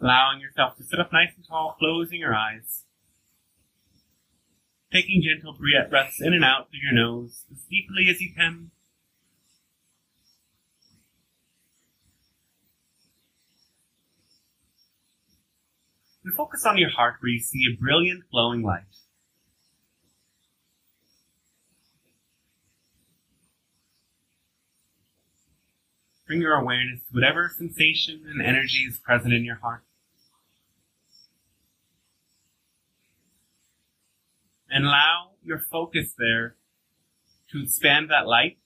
Allowing yourself to sit up nice and tall, closing your eyes. Taking gentle breaths in and out through your nose as deeply as you can. And focus on your heart where you see a brilliant glowing light. Bring your awareness to whatever sensation and energy is present in your heart. And allow your focus there to expand that light,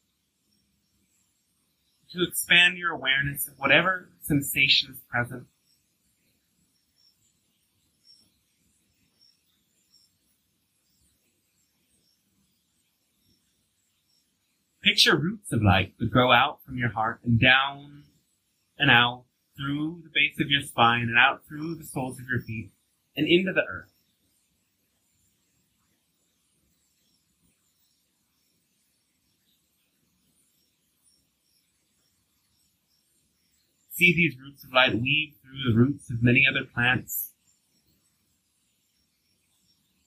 to expand your awareness of whatever sensation is present. Picture roots of light that grow out from your heart and down and out through the base of your spine and out through the soles of your feet and into the earth. See these roots of light weave through the roots of many other plants,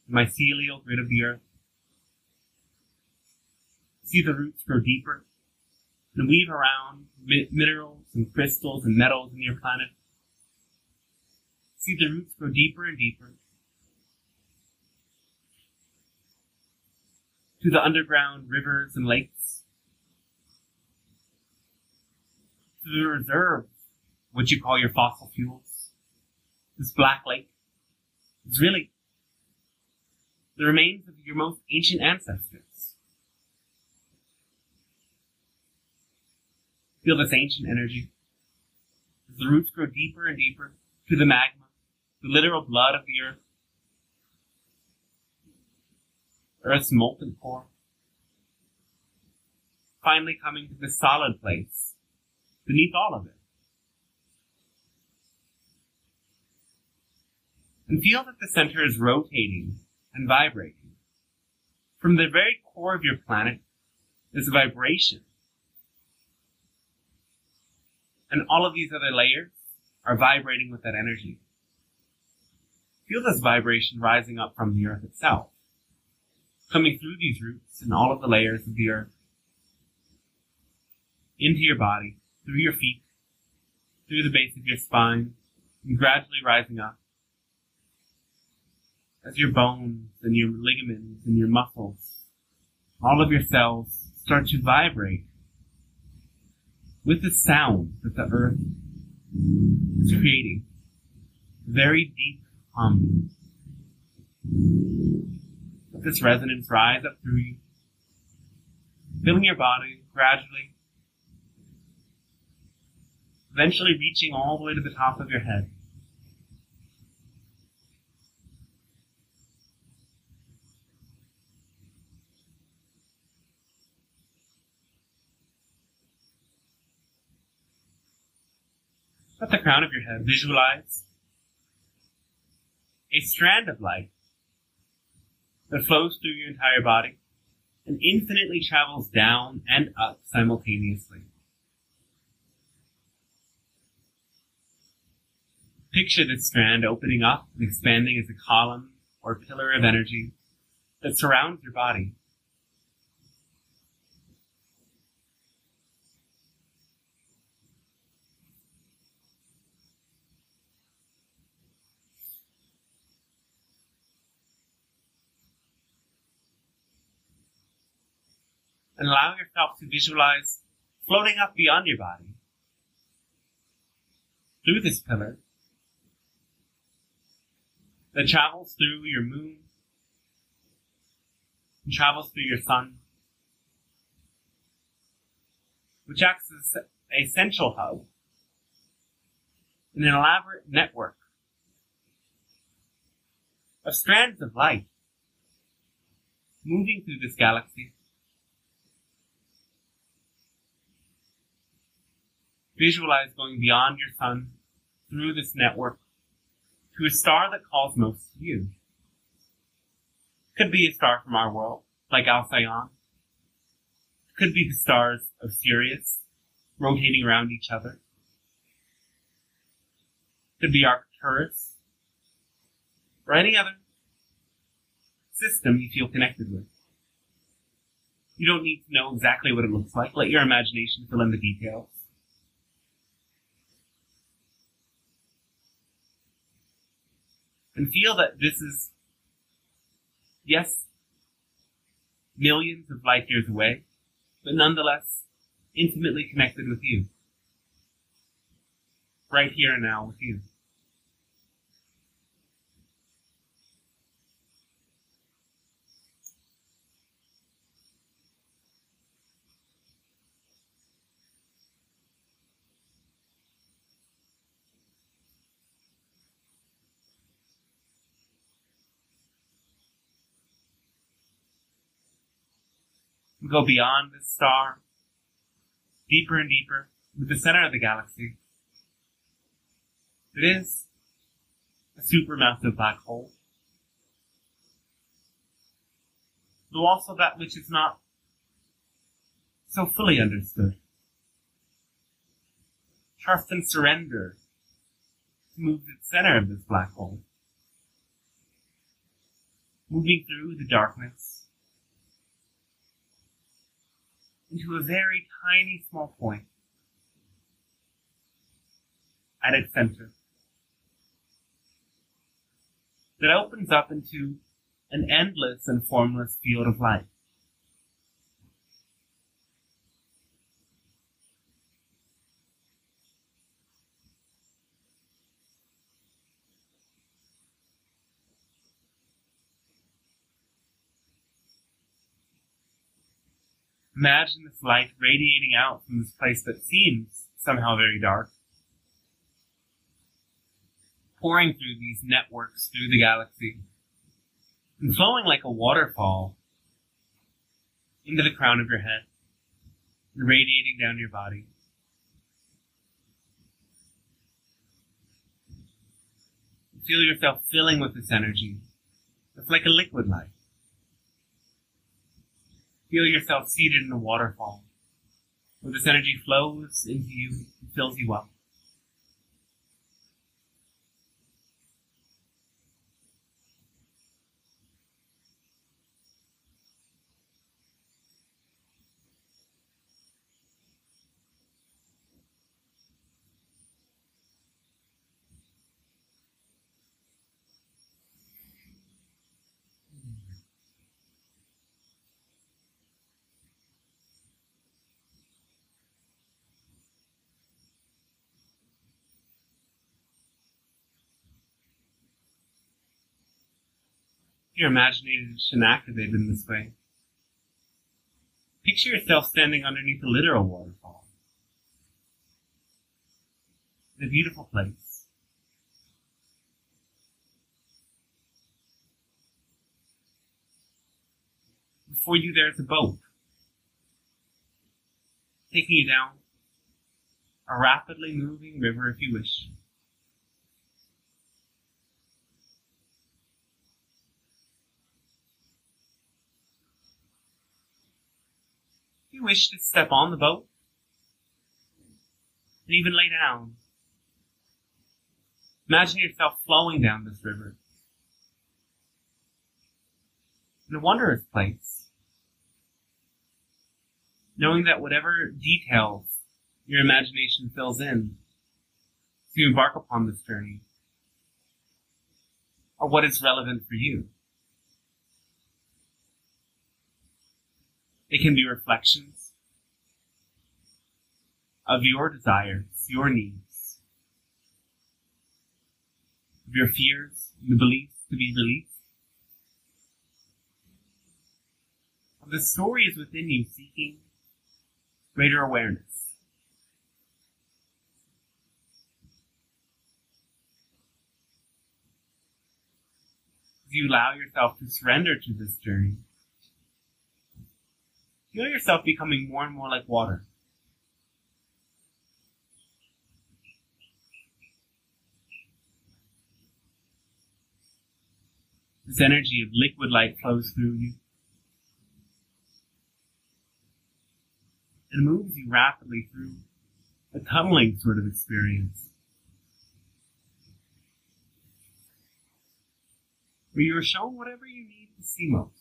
the mycelial grid of the earth. See the roots grow deeper and weave around mi- minerals and crystals and metals in your planet. See the roots grow deeper and deeper to the underground rivers and lakes, to the reserves, what you call your fossil fuels. This black lake is really the remains of your most ancient ancestors. Feel this ancient energy as the roots grow deeper and deeper to the magma, the literal blood of the earth, Earth's molten core. Finally coming to the solid place beneath all of it. And feel that the center is rotating and vibrating. From the very core of your planet, is a vibration and all of these other layers are vibrating with that energy. Feel this vibration rising up from the earth itself, coming through these roots and all of the layers of the earth, into your body, through your feet, through the base of your spine, and gradually rising up as your bones and your ligaments and your muscles, all of your cells start to vibrate with the sound that the earth is creating. Very deep hum. This resonance rise up through you, filling your body gradually, eventually reaching all the way to the top of your head. At the crown of your head, visualize a strand of light that flows through your entire body and infinitely travels down and up simultaneously. Picture this strand opening up and expanding as a column or pillar of energy that surrounds your body. And allow yourself to visualize floating up beyond your body through this pillar that travels through your moon and travels through your sun, which acts as a central hub in an elaborate network of strands of light moving through this galaxy Visualize going beyond your sun, through this network, to a star that calls most to you. Could be a star from our world, like Alcyon. Could be the stars of Sirius, rotating around each other. Could be Arcturus or any other system you feel connected with. You don't need to know exactly what it looks like. Let your imagination fill in the details. And feel that this is, yes, millions of light years away, but nonetheless intimately connected with you. Right here and now with you. We go beyond this star, deeper and deeper, to the center of the galaxy. It is a supermassive black hole. Though also that which is not so fully understood. Trust and surrender to move to the center of this black hole. Moving through the darkness into a very tiny small point at its center that opens up into an endless and formless field of light. Imagine this light radiating out from this place that seems somehow very dark, pouring through these networks through the galaxy, and flowing like a waterfall into the crown of your head, and radiating down your body. Feel yourself filling with this energy. It's like a liquid light. Feel yourself seated in a waterfall, where this energy flows into you and fills you up. Your imagination activated in this way. Picture yourself standing underneath a literal waterfall. In a beautiful place. Before you there's a boat. Taking you down a rapidly moving river if you wish. You wish to step on the boat? And even lay down, imagine yourself flowing down this river. In a wondrous place, knowing that whatever details your imagination fills in to embark upon this journey are what is relevant for you. It can be reflections of your desires, your needs, of your fears the beliefs to be released, of the stories within you seeking greater awareness. As you allow yourself to surrender to this journey, Feel yourself becoming more and more like water. This energy of liquid light flows through you and moves you rapidly through a tunneling sort of experience. where you are shown whatever you need to see most.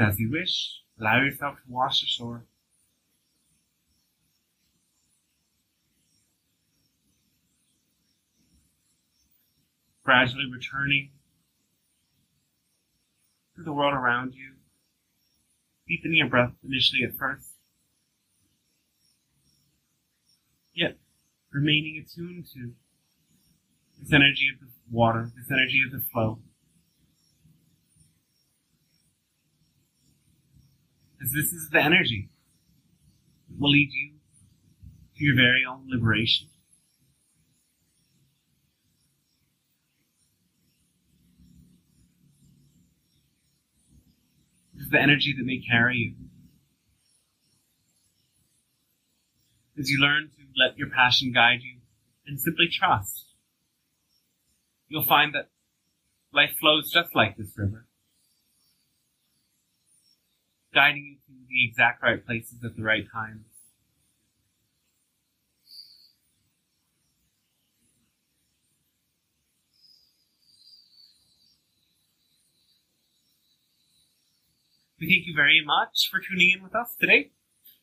As you wish, allow yourself to wash ashore. Gradually returning to the world around you, deepening your breath initially at first, yet remaining attuned to this energy of the water, this energy of the flow. Because this is the energy that will lead you to your very own liberation. This is the energy that may carry you. As you learn to let your passion guide you and simply trust, you'll find that life flows just like this river guiding you to the exact right places at the right times. We thank you very much for tuning in with us today.